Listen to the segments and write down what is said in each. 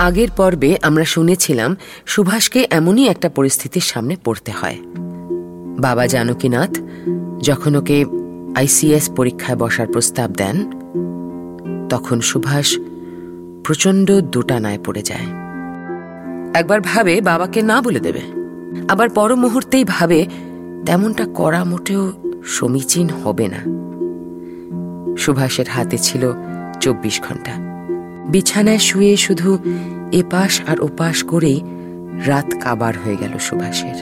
আগের পর্বে আমরা শুনেছিলাম, সুভাষকে এমনই একটা পরিস্থিতির সামনে পড়তে হয়। বাবা জানকীনাথ যখন ওকে আইসিএস পরীক্ষায় বসার প্রস্তাব দেন, তখন সুভাষ প্রচণ্ড দুটানায় পড়ে যায়। একবার ভাবে বাবাকে না বলে দেবে, আবার পর মুহূর্তেই ভাবে তেমনটা করা মোটেও সমীচীন হবে না। সুভাষের হাতে ছিল চব্বিশ ঘণ্টা। বিছানায় শুয়ে শুধু এপাশ আর ওপাশ করেই রাত কাবার হয়ে গেল সুভাষের।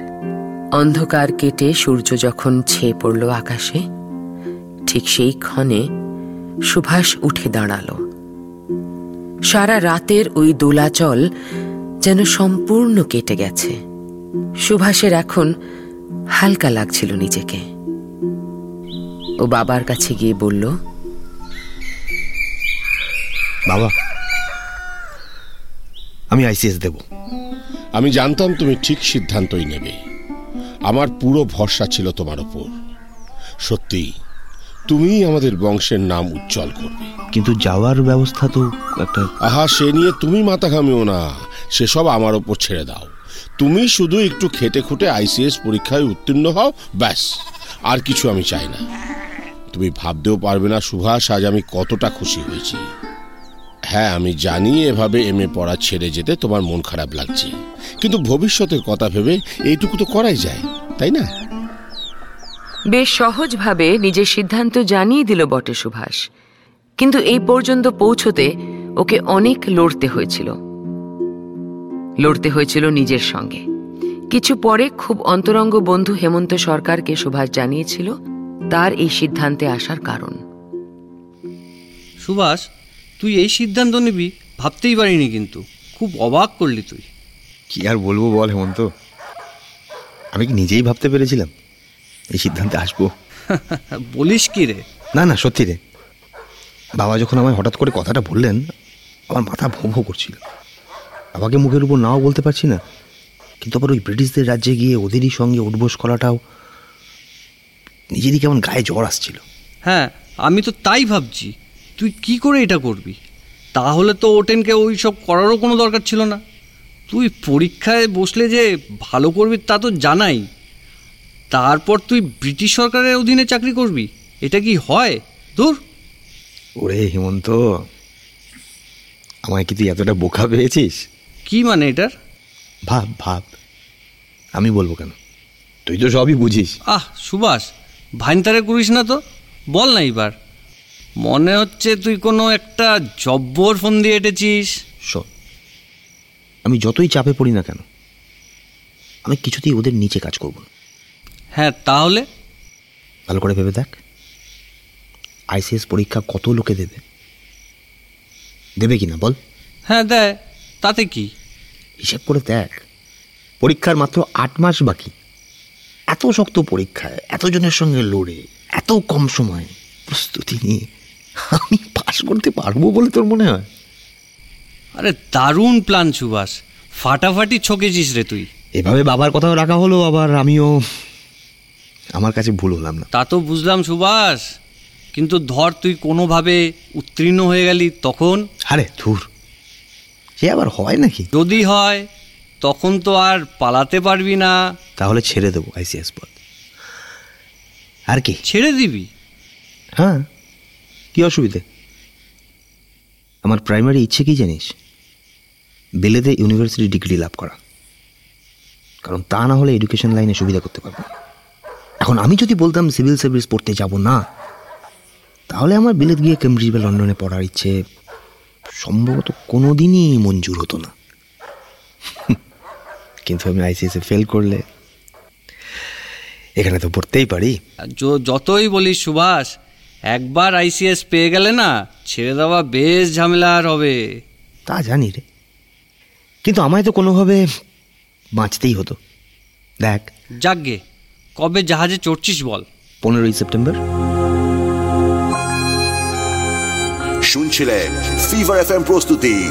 অন্ধকার কেটে সূর্য যখন ছেয়ে পড়ল আকাশে, ঠিক সেই ক্ষণে সুভাষ উঠে দাঁড়াল। সারা রাতের ওই দোলাচল যেন সম্পূর্ণ কেটে গেছে। সুভাষের এখন হালকা লাগছিল নিজেকে। ও বাবার কাছে গিয়ে বলল, বাবা আমি আইসিএস দেব। আমি জানতাম তুমি ঠিক সিদ্ধান্তই নেবে। আমার পুরো ভরসা ছিল তোমার ওপর। সত্যি তুমি আমাদের বংশের নাম উজ্জ্বল করবে। কিন্তু যাওয়ার ব্যবস্থা তো একটা আহা সে নিয়ে তুমি মাথা ঘামিও না। সেসব আমার ওপর ছেড়ে দাও। তুমি শুধু একটু খেটে খুঁটে আইসিএস পরীক্ষায় উত্তীর্ণ হও ব্যাস। আর কিছু আমি চাই না। তুমি ভাবতেও পারবে না সুভাষ আজ আমি কতটা খুশি হয়েছি। হ্যাঁ আমি জানি এভাবে এম এ পড়া ছেড়ে যেতে তোমার মন খারাপ লাগছে। কিন্তু ভবিষ্যতের কথা ভেবে এইটুকু তো করাই যায় তাই না? বেশ সহজভাবে নিজের সিদ্ধান্ত জানিয়ে দিল বটে সুভাষ। কিন্তু এই পর্যন্ত পৌঁছতে ওকে অনেক লড়তে হয়েছিল। লড়তে হয়েছিল নিজের সঙ্গে। কিছু পরে খুব অন্তরঙ্গ বন্ধু হেমন্ত সরকারকে সুভাষ জানিয়েছিল তার এই সিদ্ধান্তে আসার কারণ। সুভাষ তুই এই সিদ্ধান্ত নিবি? ভাবতেই পারিনি কিন্তু। খুব অবাক করলি তুই। কি আর বলব বল হেমন্ত? আমি কি নিজেই ভাবতে পেরেছিলাম এই সিদ্ধান্তে আসব? বলিস কি রে? না না সত্যি রে। বাবা যখন আমায় হঠাৎ করে কথাটা বললেন আমার মাথা ভো ভো করছিল। বাবাকে মুখের উপর নাও বলতে পারছি না কিন্তু আবার ওই ব্রিটিশদের রাজ্যে গিয়ে ওদেরই সঙ্গে উঠবোস করাটাও নিজেরই কেমন গায়ে জ্বর আসছিল। হ্যাঁ আমি তো তাই ভাবছি। তুই কি করে এটা করবি? তাহলে তো ওটেনকে ওই সব করারও কোনো দরকার ছিল না। তুই পরীক্ষায় বসলে যে ভালো করবি তা তো জানাই। তারপর তুই ব্রিটিশ সরকারের অধীনে চাকরি করবি। এটা কি হয়? দূর ওরে হেমন্ত আমায় কি তুই এতটা বোকা পেয়েছিস? কি মানে এটার? ভাব ভাব। আমি বলব কেন? তুই তো সবই বুঝিস। আহ সুভাষ ভাইনতারে করিস না তো? বল না এবার মনে হচ্ছে তুই কোনো একটা জব্বর ফোন দিয়ে এটেছিস। শোন আমি যতই চাপে পড়ি না কেন আমি কিছুতেই ওদের নিচে কাজ করব না। হ্যাঁ তাহলে? ভালো করে ভেবে দেখ। আইসিএস পরীক্ষা কত লোকে দেবে? দেবে কি না বল। হ্যাঁ দেয়। তাতে কি? হিসেব করে দেখ। পরীক্ষার মাত্র আট মাস বাকি। এত শক্ত পরীক্ষায় এতজনের সঙ্গে লড়ে এত কম সময় প্রস্তুতি নিয়ে আমি পাশ করতে পারব বলে তোর মনে হয়? আরে দারুণ প্ল্যান সুভাষ। ফাটাফাটি ছকেছিস রে তুই। এভাবে বাবার কথাও রাখা হলো আবার আমিও আমার কাছে ভুল হলাম না। তা তো বুঝলাম সুভাষ। কিন্তু ধর তুই কোনোভাবে উত্তীর্ণ হয়ে গেলি তখন? আরে ধুর। সে আবার হয় নাকি? যদি হয় তখন তো আর পালাতে পারবি না। তাহলে ছেড়ে দেবো আইসিএস পদ। আর কি? ছেড়ে দিবি? হ্যাঁ। কি অসুবিধে? আমার প্রাইমারি ইচ্ছে কি জানিস? বেলেতে ইউনিভার্সিটি ডিগ্রি লাভ করা। কারণ তা না হলে এডুকেশন লাইনে সুবিধা করতে পারব এখন আমি যদি বলতাম সিভিল সার্ভিস পড়তে যাব না, তাহলে আমার বিলেত গিয়ে কেমব্রিজ বা লন্ডনে পড়ার ইচ্ছে সম্ভবত কোনোদিনই মঞ্জুর হতো না। কিন্তু আমি আইসিএসে ফেল করলে, এখানে তো পড়তেই পারি। যতই বলিস সুভাষ একবার আইসিএস পেয়ে গেলে না ছেড়ে দেওয়া বেশ ঝামেলা আর হবে। তা জানি রে। কিন্তু আমায় তো কোনোভাবে বাঁচতেই হতো। দেখ। যাকগে কবে জাহাজে চড়ছিস বল। পনেরোই সেপ্টেম্বর। শুনছিলেন ফিভার এফ প্রস্তুতি।